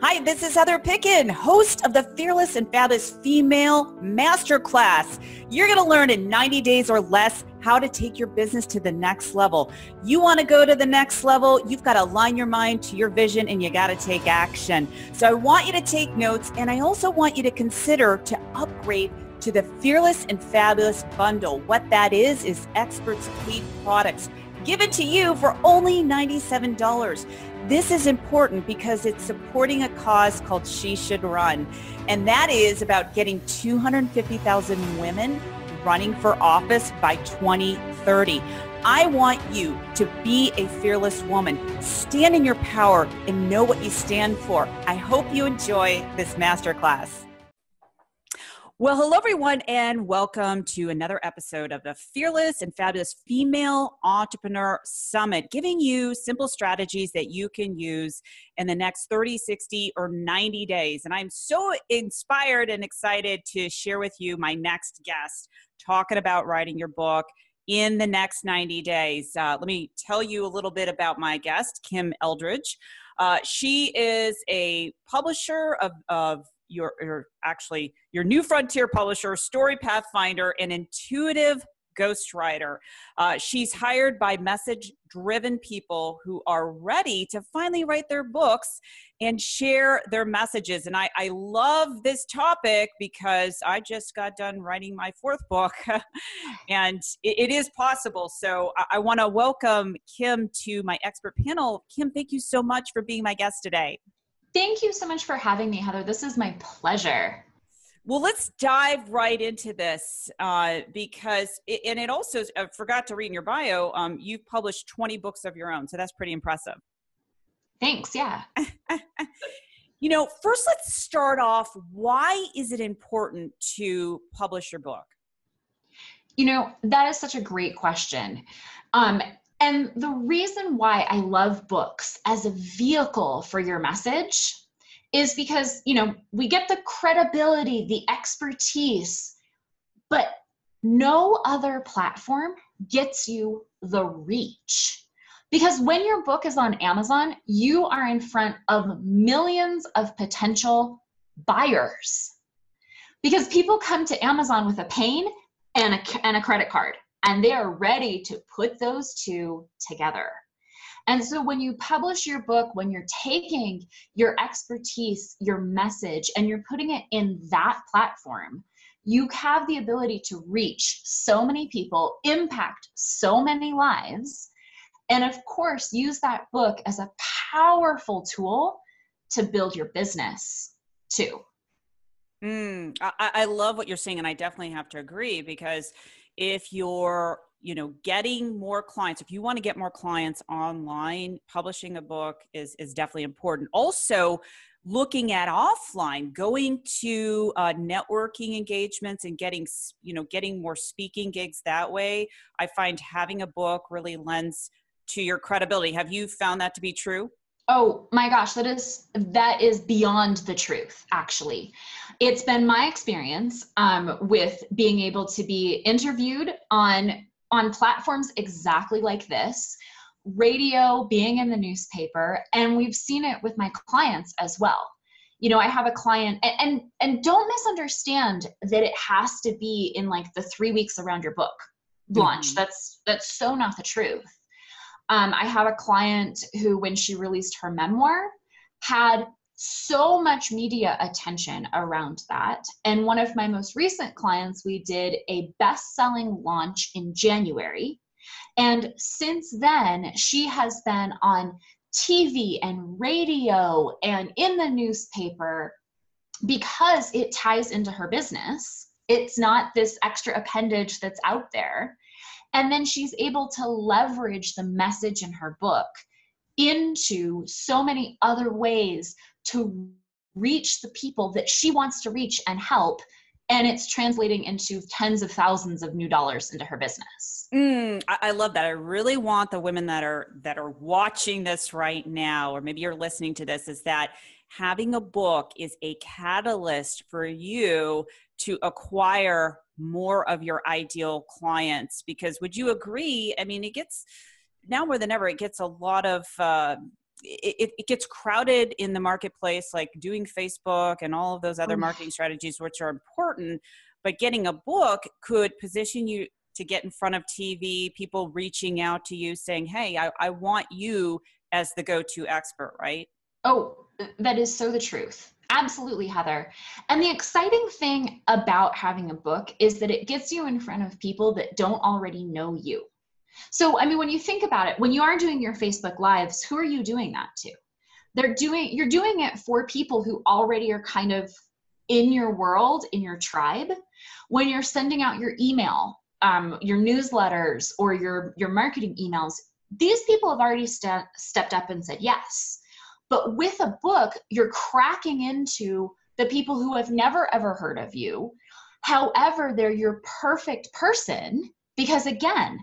Hi, this is Heather Picken, host of the Fearless and Fabulous Female Masterclass. You're going to learn in 90 days or less how to take your business to the next level. You want to go to the next level, you've got to align your mind to your vision and you got to take action. So I want you to take notes and I also want you to consider to upgrade to the Fearless and Fabulous bundle. What that is, is experts paid products given to you for only $97. This is important because it's supporting a cause called She Should Run. And that is about getting 250,000 women running for office by 2030. I want you to be a fearless woman. Stand in your power and know what you stand for. I hope you enjoy this masterclass. Well, hello, everyone, and welcome to another episode of the Fearless and Fabulous Female Entrepreneur Summit, giving you simple strategies that you can use in the next 30, 60, or 90 days. And I'm so inspired and excited to share with you my next guest talking about writing your book in the next 90 days. Uh, let me tell you a little bit about my guest, Kim Eldredge. Uh, she is a publisher of, of your, your actually your new frontier publisher, Story Pathfinder, an intuitive ghostwriter. Uh, she's hired by message driven people who are ready to finally write their books and share their messages. And I, I love this topic because I just got done writing my fourth book and it, it is possible. So I, I want to welcome Kim to my expert panel. Kim, thank you so much for being my guest today. Thank you so much for having me, Heather. This is my pleasure. Well, let's dive right into this uh, because, it, and it also, I forgot to read in your bio, um, you've published 20 books of your own. So that's pretty impressive. Thanks. Yeah. you know, first, let's start off. Why is it important to publish your book? You know, that is such a great question. Um, and the reason why I love books as a vehicle for your message is because, you know, we get the credibility, the expertise, but no other platform gets you the reach. Because when your book is on Amazon, you are in front of millions of potential buyers. Because people come to Amazon with a pain and a, and a credit card and they are ready to put those two together. And so when you publish your book, when you're taking your expertise, your message, and you're putting it in that platform, you have the ability to reach so many people, impact so many lives, and of course, use that book as a powerful tool to build your business too. Mm, I, I love what you're saying, and I definitely have to agree because if you're you know getting more clients if you want to get more clients online publishing a book is is definitely important. Also looking at offline going to uh, networking engagements and getting you know getting more speaking gigs that way i find having a book really lends to your credibility. Have you found that to be true Oh my gosh, that is that is beyond the truth. Actually, it's been my experience um, with being able to be interviewed on on platforms exactly like this, radio, being in the newspaper, and we've seen it with my clients as well. You know, I have a client, and and, and don't misunderstand that it has to be in like the three weeks around your book launch. Mm-hmm. That's that's so not the truth um, I have a client who, when she released her memoir, had so much media attention around that. And one of my most recent clients, we did a best selling launch in January. And since then, she has been on TV and radio and in the newspaper because it ties into her business. It's not this extra appendage that's out there. And then she's able to leverage the message in her book into so many other ways to reach the people that she wants to reach and help. And it's translating into tens of thousands of new dollars into her business. Mm, I, I, love that. I really want the women that are that are watching this right now or maybe you're listening to this is that having a book is a catalyst for you to acquire more of your ideal clients because would you agree i mean it gets now more than ever it gets a lot of uh, it, it gets crowded in the marketplace, like doing Facebook and all of those other marketing strategies, which are important. But getting a book could position you to get in front of TV, people reaching out to you saying, Hey, I, I want you as the go to expert, right? Oh, that is so the truth. Absolutely, Heather. And the exciting thing about having a book is that it gets you in front of people that don't already know you. So, I mean, when you think about it, when you are doing your Facebook Lives, who are you doing that to? They're doing, you're doing it for people who already are kind of in your world, in your tribe. When you're sending out your email, um, your newsletters, or your, your marketing emails, these people have already st- stepped up and said yes. But with a book, you're cracking into the people who have never ever heard of you. However, they're your perfect person because, again,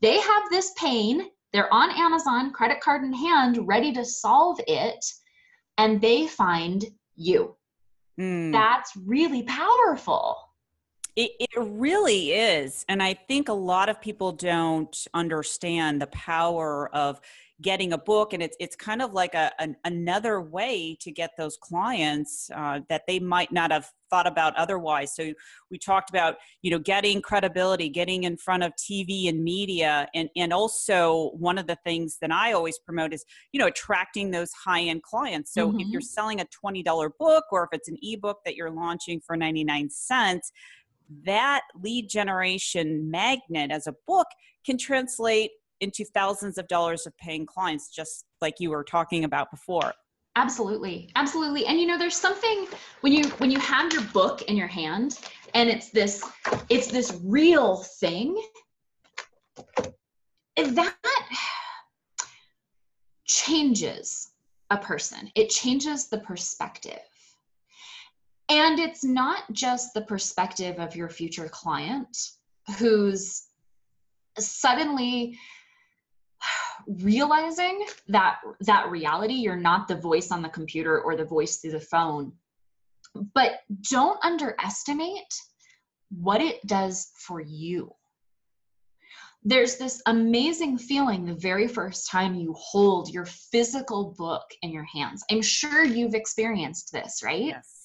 they have this pain, they're on Amazon, credit card in hand, ready to solve it, and they find you. Mm. That's really powerful. It, it really is. And I think a lot of people don't understand the power of getting a book and it's it's kind of like a an, another way to get those clients uh, that they might not have thought about otherwise so we talked about you know getting credibility getting in front of tv and media and and also one of the things that i always promote is you know attracting those high end clients so mm-hmm. if you're selling a $20 book or if it's an ebook that you're launching for 99 cents that lead generation magnet as a book can translate into thousands of dollars of paying clients just like you were talking about before. Absolutely. Absolutely. And you know there's something when you when you have your book in your hand and it's this it's this real thing eh, that changes a person. It changes the perspective. And it's not just the perspective of your future client who's suddenly realizing that that reality you're not the voice on the computer or the voice through the phone. But don't underestimate what it does for you. There's this amazing feeling the very first time you hold your physical book in your hands. I'm sure you've experienced this right? Yes.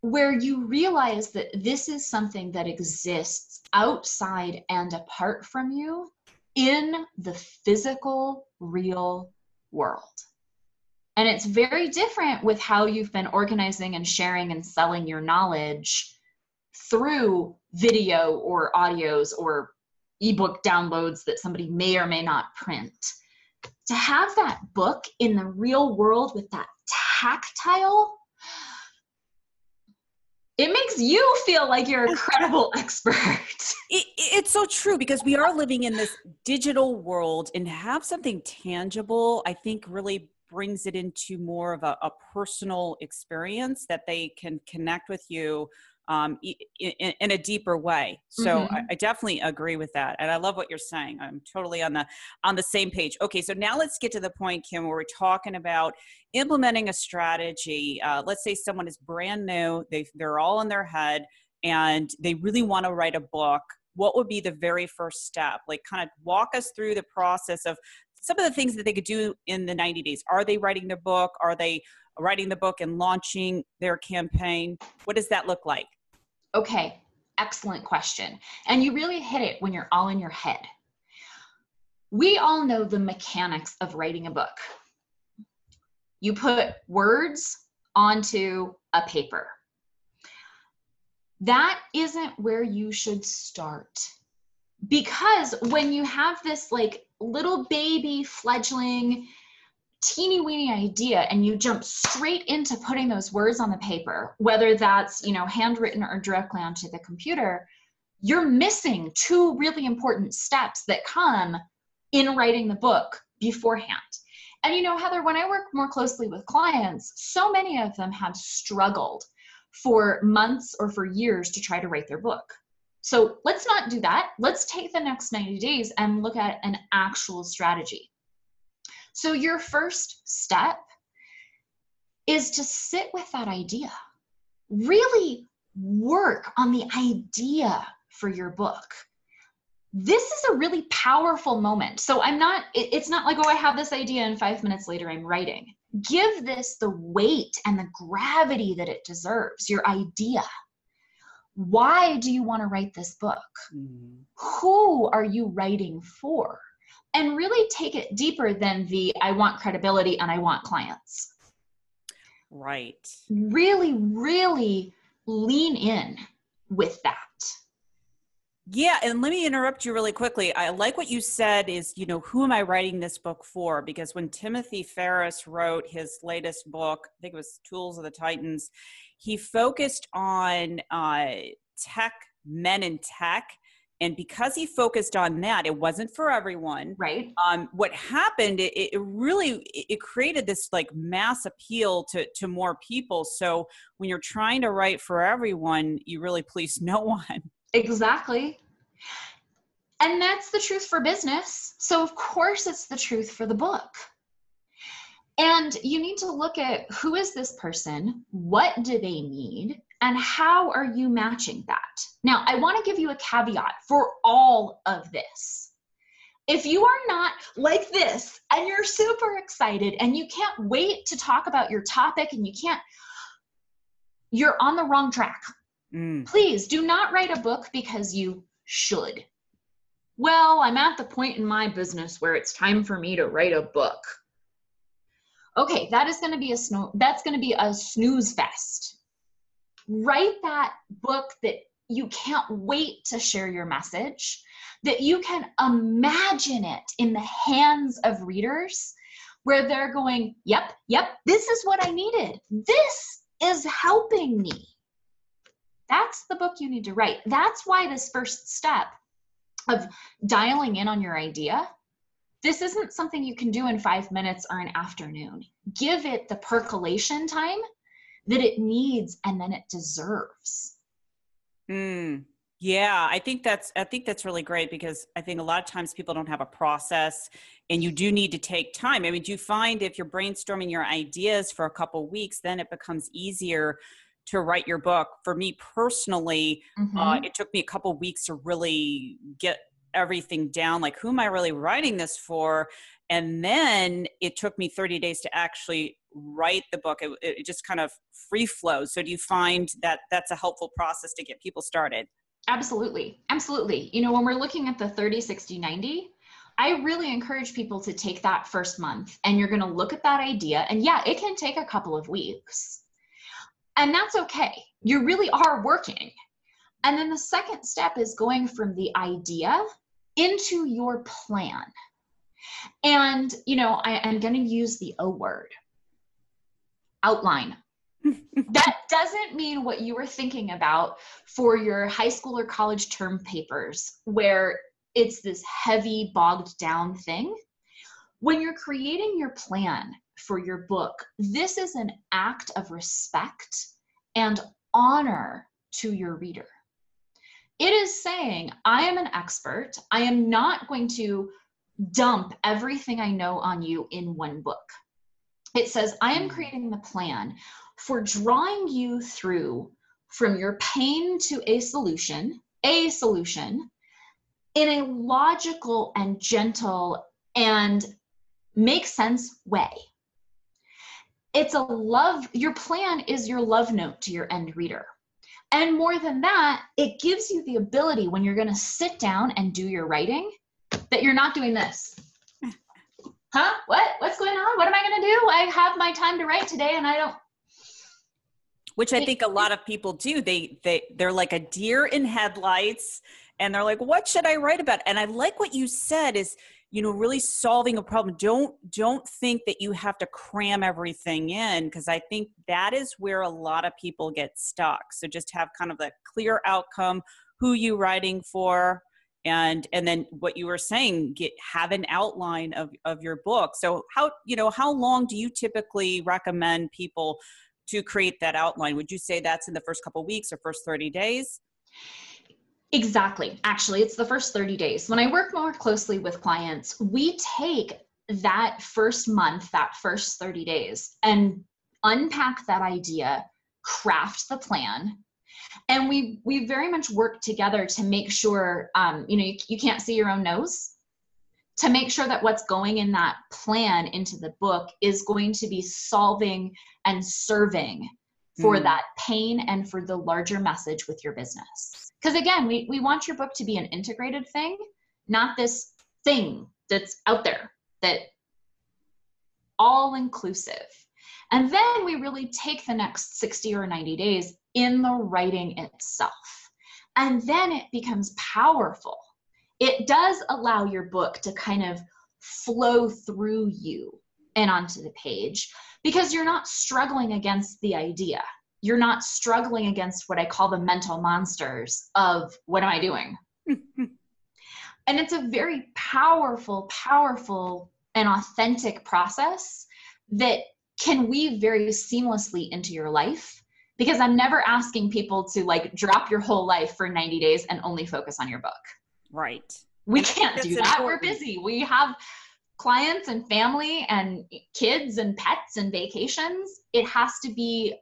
Where you realize that this is something that exists outside and apart from you in the physical, real world. And it's very different with how you've been organizing and sharing and selling your knowledge through video or audios or ebook downloads that somebody may or may not print. To have that book in the real world with that tactile it makes you feel like you're a credible expert. It, it's so true because we are living in this digital world and have something tangible, I think really brings it into more of a, a personal experience that they can connect with you um, in, in, a deeper way. So mm-hmm. I, I, definitely agree with that, and I love what you're saying. I'm totally on the on the same page. Okay, so now let's get to the point, Kim, where we're talking about implementing a strategy. Uh, let's say someone is brand new; they they're all in their head, and they really want to write a book. What would be the very first step? Like, kind of walk us through the process of some of the things that they could do in the 90 days. Are they writing their book? Are they writing the book and launching their campaign? What does that look like? Okay, excellent question. And you really hit it when you're all in your head. We all know the mechanics of writing a book. You put words onto a paper. That isn't where you should start. Because when you have this like little baby fledgling teeny weeny idea and you jump straight into putting those words on the paper, whether that's, you know, handwritten or directly onto the computer, you're missing two really important steps that come in writing the book beforehand. And you know, Heather, when I work more closely with clients, so many of them have struggled for months or for years to try to write their book. So let's not do that. Let's take the next 90 days and look at an actual strategy. So, your first step is to sit with that idea. Really work on the idea for your book. this is a really powerful moment. So I'm not, it's not like, oh, I have this idea and five minutes later I'm writing. Give this the weight and the gravity that it deserves, your idea. Why do you want to write this book? Mm-hmm. Who are you writing for? And really take it deeper than the I want credibility and I want clients. Right. Really, really lean in with that. Yeah, and let me interrupt you really quickly. I like what you said is, you know, who am I writing this book for? Because when Timothy Ferriss wrote his latest book, I think it was Tools of the Titans, he focused on uh, tech, men in tech. And because he focused on that, it wasn't for everyone. Right. Um, what happened, it, it really it created this like mass appeal to to more people. So when you're trying to write for everyone, you really please no one. Exactly. And that's the truth for business. So, of course, it's the truth for the book. And you need to look at who is this person? What do they need? And how are you matching that? Now, I want to give you a caveat for all of this. If you are not like this and you're super excited and you can't wait to talk about your topic and you can't, you're on the wrong track. Mm. Please do not write a book because you should. Well, I'm at the point in my business where it's time for me to write a book. Okay, that is going to be a snow that's going to be a snooze fest. Write that book that you can't wait to share your message, that you can imagine it in the hands of readers where they're going, "Yep, yep, this is what I needed. This is helping me." That's the book you need to write. That's why this first step of dialing in on your idea, this isn't something you can do in five minutes or an afternoon. Give it the percolation time that it needs and then it deserves. Mm, yeah, I think that's I think that's really great because I think a lot of times people don't have a process and you do need to take time. I mean, do you find if you're brainstorming your ideas for a couple weeks, then it becomes easier to write your book for me personally uh, mm-hmm. uh, it took me a couple weeks to really get everything down like who am i really writing this for and then it took me 30 days to actually write the book it, it just kind of free flows so do you find that that's a helpful process to get people started absolutely absolutely you know when we're looking at the 30 60 90 I really encourage people to take that first month and you're going to look at that idea. And yeah, it can take a couple of weeks. And that's okay. You really are working. And then the second step is going from the idea into your plan. And, you know, I, am going to use the O word outline. that doesn't mean what you were thinking about for your high school or college term papers, where it's this heavy, bogged down thing. When you're creating your plan, for your book. This is an act of respect and honor to your reader. It is saying, I am an expert. I am not going to dump everything I know on you in one book. It says, I am hmm. creating the plan for drawing you through from your pain to a solution, a solution, in a logical and gentle and make sense way it's a love your plan is your love note to your end reader and more than that it gives you the ability when you're going to sit down and do your writing that you're not doing this. Huh? What? What's going on? What am i going to do? I have my time to write today and i don't which i think a lot of people do. They they they're like a deer in headlights and they're like what should i write about? And i like what you said is you know really solving a problem. Don't don't think that you have to cram everything in because i think that is where a lot of people get stuck. So just have kind of a clear outcome who you writing for and and then what you were saying get have an outline of of your book. So how you know how long do you typically recommend people to create that outline? Would you say that's in the first couple weeks or first 30 days Exactly. Actually, it's the first 30 days. When I work more closely with clients, we take that first month, that first 30 days, and unpack that idea, craft the plan, and we we very much work together to make sure um, you know you, you can't see your own nose to make sure that what's going in that plan into the book is going to be solving and serving for mm. that pain and for the larger message with your business because again we, we want your book to be an integrated thing not this thing that's out there that all inclusive and then we really take the next 60 or 90 days in the writing itself. And then it becomes powerful. It does allow your book to kind of flow through you and onto the page because you're not struggling against the idea. You're not struggling against what I call the mental monsters of what am I doing? and it's a very powerful, powerful, and authentic process that can weave very seamlessly into your life because I'm never asking people to like drop your whole life for 90 days and only focus on your book. Right. We can't do that. Important. We're busy. We have clients and family and kids and pets and vacations. It has to be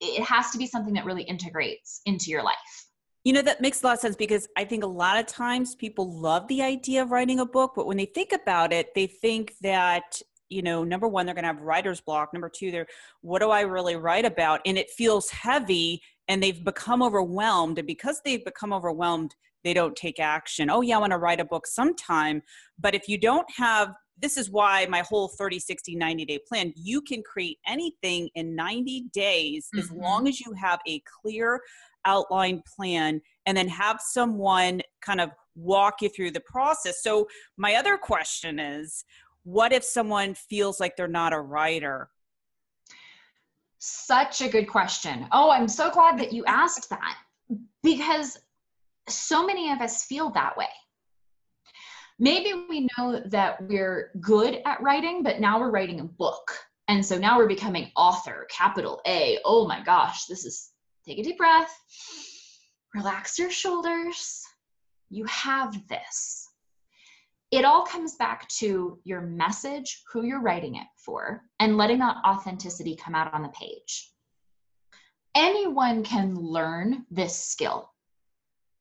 it has to be something that really integrates into your life. You know, that makes a lot of sense because I think a lot of times people love the idea of writing a book, but when they think about it, they think that you know number one they're going to have writer's block number two they're what do i really write about and it feels heavy and they've become overwhelmed and because they've become overwhelmed they don't take action oh yeah i want to write a book sometime but if you don't have this is why my whole 30 60 90 day plan you can create anything in 90 days mm-hmm. as long as you have a clear outline plan and then have someone kind of walk you through the process so my other question is what if someone feels like they're not a writer? Such a good question. Oh, I'm so glad that you asked that because so many of us feel that way. Maybe we know that we're good at writing, but now we're writing a book. And so now we're becoming author, capital A. Oh my gosh, this is take a deep breath, relax your shoulders. You have this it all comes back to your message, who you're writing it for, and letting that authenticity come out on the page. Anyone can learn this skill.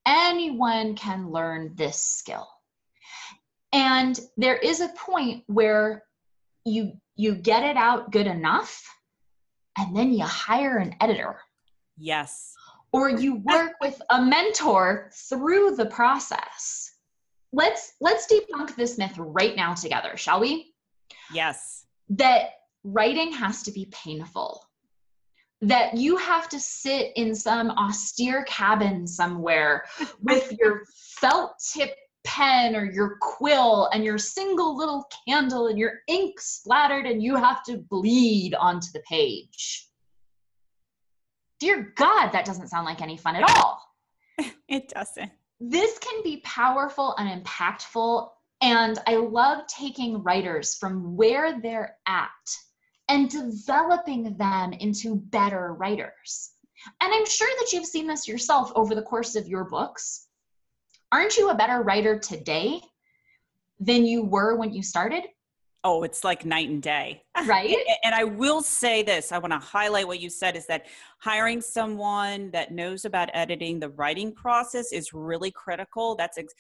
Anyone can learn this skill. And there is a point where you you get it out good enough and then you hire an editor. Yes. Or you work with a mentor through the process let's let's debunk this myth right now together, shall we? Yes. That writing has to be painful. That you have to sit in some austere cabin somewhere with your felt tip pen or your quill and your single little candle and your ink splattered and you have to bleed onto the page. Dear God, that doesn't sound like any fun at all. it doesn't this can be powerful and impactful. And I love taking writers from where they're at and developing them into better writers. And I'm sure that you've seen this yourself over the course of your books. Aren't you a better writer today than you were when you started? oh it's like night and day. Right? And i will say this i want to highlight what you said is that hiring someone that knows about editing the writing process is really critical. That's ex-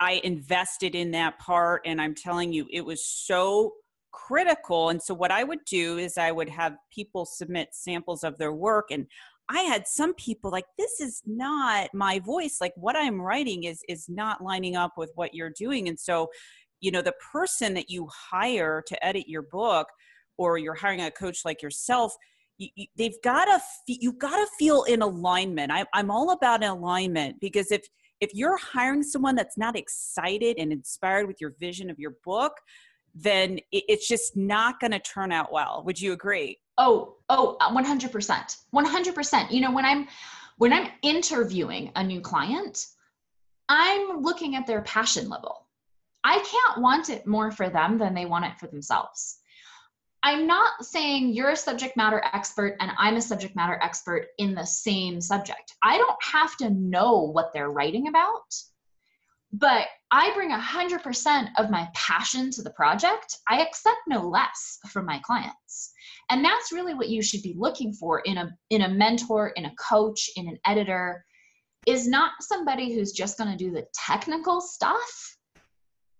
i invested in that part and i'm telling you it was so critical. And so what i would do is i would have people submit samples of their work and I had some people like this is not my voice like what I'm writing is is not lining up with what you're doing. And so you know the person that you hire to edit your book or you're hiring a coach like yourself you, you, they've got to you've got to feel in alignment. I, i'm all about alignment because if if you're hiring someone that's not excited and inspired with your vision of your book then it, it's just not going to turn out well. Would you agree oh oh uh, 100% 100% you know when i'm when i'm interviewing a new client i'm looking at their passion level I can't want it more for them than they want it for themselves. I'm not saying you're a subject matter expert and I'm a subject matter expert in the same subject. I don't have to know what they're writing about. but I bring 100% of my passion to the project. I accept no less from my clients. And that's really what you should be looking for in a in a mentor, in a coach, in an editor is not somebody who's just going to do the technical stuff.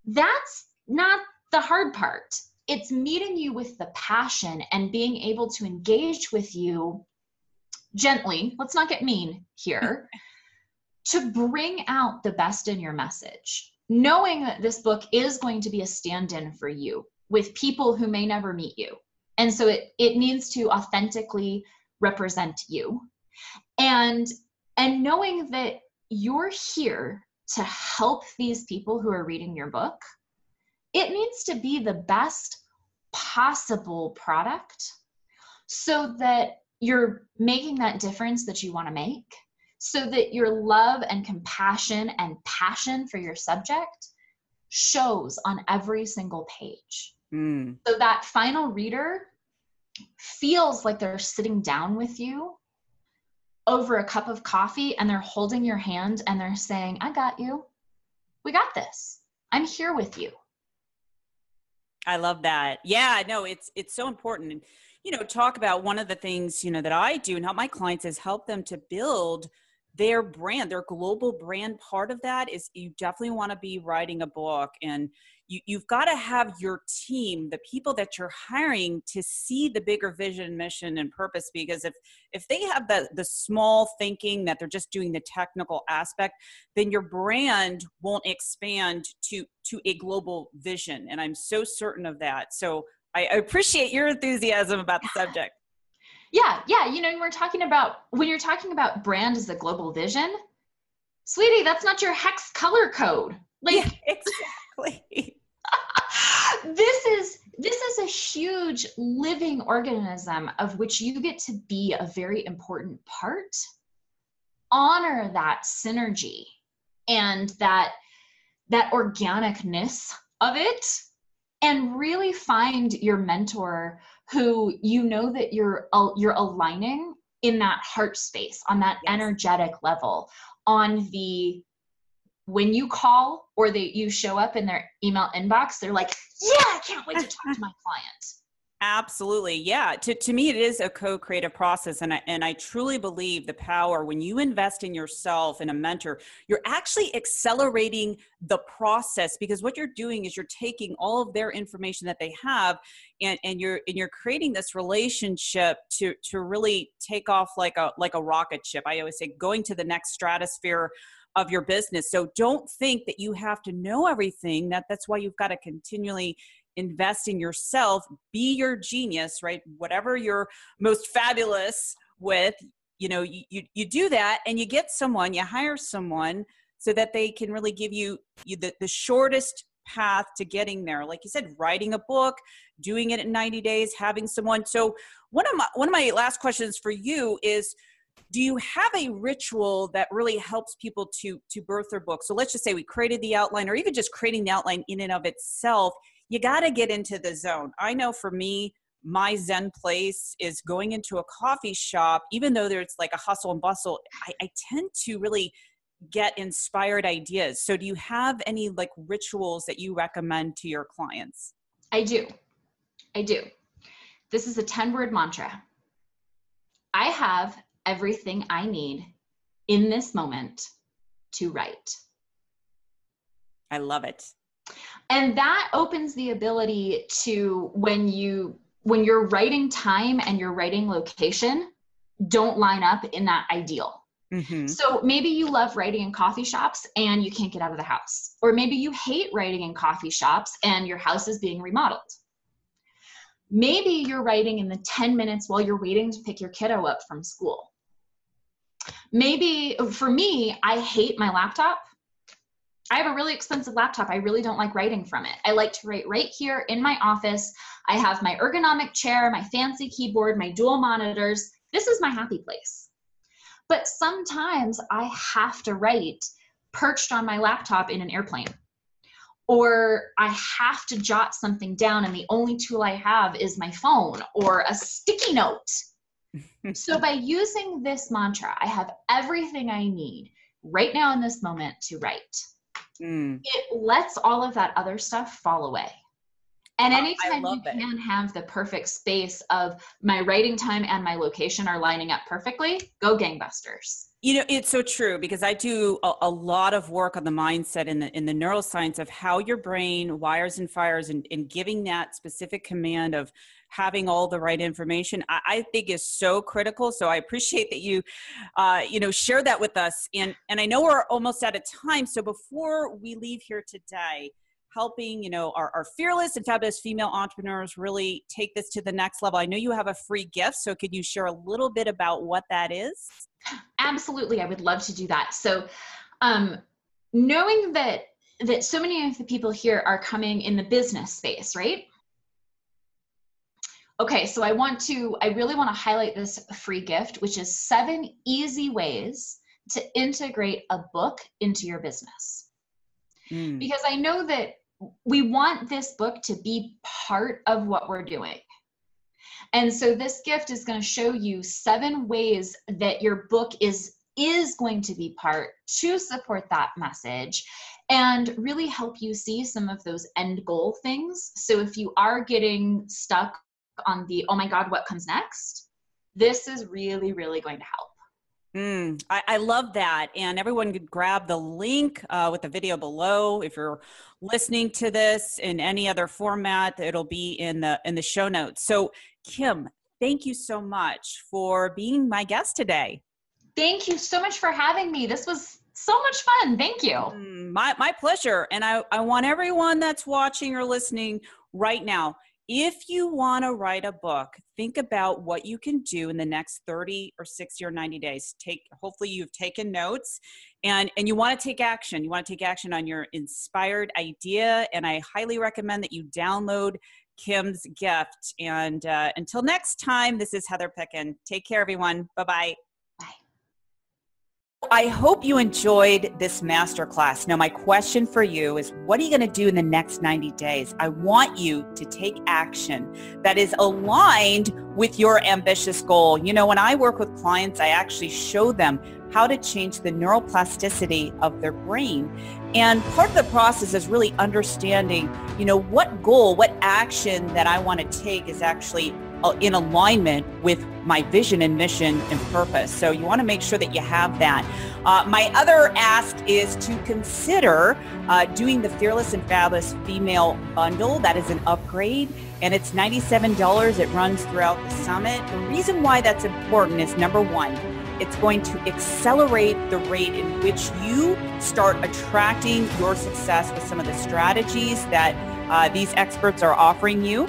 That's not the hard part. It's meeting you with the passion and being able to engage with you gently. Let's not get mean here. to bring out the best in your message, knowing that this book is going to be a stand in for you with people who may never meet you. And so it, it needs to authentically represent you. And and knowing that you're here to help these people who are reading your book, it needs to be the best possible product so that you're making that difference that you want to make so that your love and compassion and passion for your subject shows on every single page. Mm. So that final reader feels like they're sitting down with you over a cup of coffee and they're holding your hand and they're saying, I got you. We got this. I'm here with you. I love that. Yeah, no, it's it's so important. And you know, talk about one of the things, you know, that I do and help my clients is help them to build their brand, their global brand part of that is you definitely want to be writing a book and you, you've got to have your team, the people that you're hiring to see the bigger vision, mission, and purpose. Because if if they have the the small thinking that they're just doing the technical aspect, then your brand won't expand to to a global vision. And I'm so certain of that. So I, I appreciate your enthusiasm about the subject. Yeah, yeah. You know, we're talking about when you're talking about brand as a global vision, sweetie, that's not your hex color code. Like yeah, exactly. this is this is a huge living organism of which you get to be a very important part. Honor that synergy and that that organicness of it and really find your mentor who you know that you're you're aligning in that heart space on that yes. energetic level on the when you call or that you show up in their email inbox they're like yeah i can't wait to talk to my client Absolutely. Yeah. To, to me, it is a co creative process. And I, and I truly believe the power when you invest in yourself and a mentor, you're actually accelerating the process because what you're doing is you're taking all of their information that they have and, and you're and you're creating this relationship to to really take off like a like a rocket ship. I always say going to the next stratosphere of your business. So don't think that you have to know everything. That that's why you've got to continually invest in yourself be your genius right whatever you're most fabulous with you know you, you, you do that and you get someone you hire someone so that they can really give you, you the, the shortest path to getting there like you said writing a book doing it in 90 days having someone so one of my one of my last questions for you is do you have a ritual that really helps people to to birth their book so let's just say we created the outline or even just creating the outline in and of itself you got to get into the zone. I know for me, my zen place is going into a coffee shop, even though there's like a hustle and bustle. I, I tend to really get inspired ideas. So, do you have any like rituals that you recommend to your clients? I do. I do. This is a 10 word mantra. I have everything I need in this moment to write. I love it. And that opens the ability to when you when your writing time and your writing location don't line up in that ideal. Mm-hmm. so maybe you love writing in coffee shops and you can't get out of the house. Or maybe you hate writing in coffee shops and your house is being remodeled. Maybe you're writing in the 10 minutes while you're waiting to pick your kiddo up from school maybe for me i hate my laptop I have a really expensive laptop. I really don't like writing from it. I like to write right here in my office. I have my ergonomic chair, my fancy keyboard, my dual monitors. This is my happy place. But sometimes I have to write perched on my laptop in an airplane. Or I have to jot something down, and the only tool I have is my phone or a sticky note. So, by using this mantra, I have everything I need right now in this moment to write. mm. it lets all of that other stuff fall away. And anytime you it. can have the perfect space of my writing time and my location are lining up perfectly, go gangbusters. You know, it's so true because I do a, a, lot of work on the mindset in the in the neuroscience of how your brain wires and fires and, and giving that specific command of having all the right information I, I think is so critical. So I appreciate that you uh, you know share that with us. And and I know we're almost out of time. So before we leave here today, helping you know our, our fearless and fabulous female entrepreneurs really take this to the next level i know you have a free gift so could you share a little bit about what that is absolutely i would love to do that so um, knowing that that so many of the people here are coming in the business space right okay so i want to i really want to highlight this free gift which is seven easy ways to integrate a book into your business Mm. Because I know that we want this book to be part of what we're doing. And so this gift is going to show you seven ways that your book is is going to be part to support that message and really help you see some of those end goal things. So if you are getting stuck on the oh my god what comes next, this is really really going to help. Mm, I, I, love that. And everyone could grab the link uh, with the video below. If you're listening to this in any other format, it'll be in the in the show notes. So Kim, thank you so much for being my guest today. Thank you so much for having me. This was so much fun. Thank you. Mm, my, my pleasure. And I, I want everyone that's watching or listening right now if you want to write a book think about what you can do in the next 30 or 60 or 90 days. Take hopefully you've taken notes and and you want to take action. You want to take action on your inspired idea and i highly recommend that you download kim's gift. And uh, until next time this is heather picken. Take care everyone. Bye bye I hope you enjoyed this masterclass. Now, my question for you is what are you going to do in the next 90 days? I want you to take action that is aligned with your ambitious goal. You know, when I work with clients, I actually show them how to change the neuroplasticity of their brain. And part of the process is really understanding, you know, what goal, what action that I want to take is actually in alignment with my vision and mission and purpose. So you want to make sure that you have that. Uh, my other ask is to consider uh, doing the Fearless and Fabulous Female Bundle. That is an upgrade and it's $97. It runs throughout the summit. The reason why that's important is number one, it's going to accelerate the rate in which you start attracting your success with some of the strategies that uh, these experts are offering you.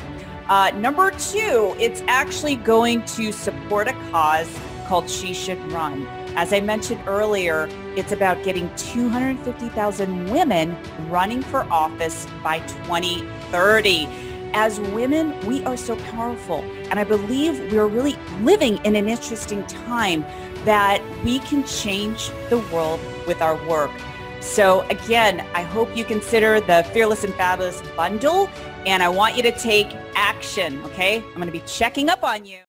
Uh, number two, it's actually going to support a cause called She Should Run. As I mentioned earlier, it's about getting 250,000 women running for office by 2030. As women, we are so powerful. And I believe we're really living in an interesting time that we can change the world with our work. So again, I hope you consider the Fearless and Fabulous bundle and I want you to take action, okay? I'm going to be checking up on you.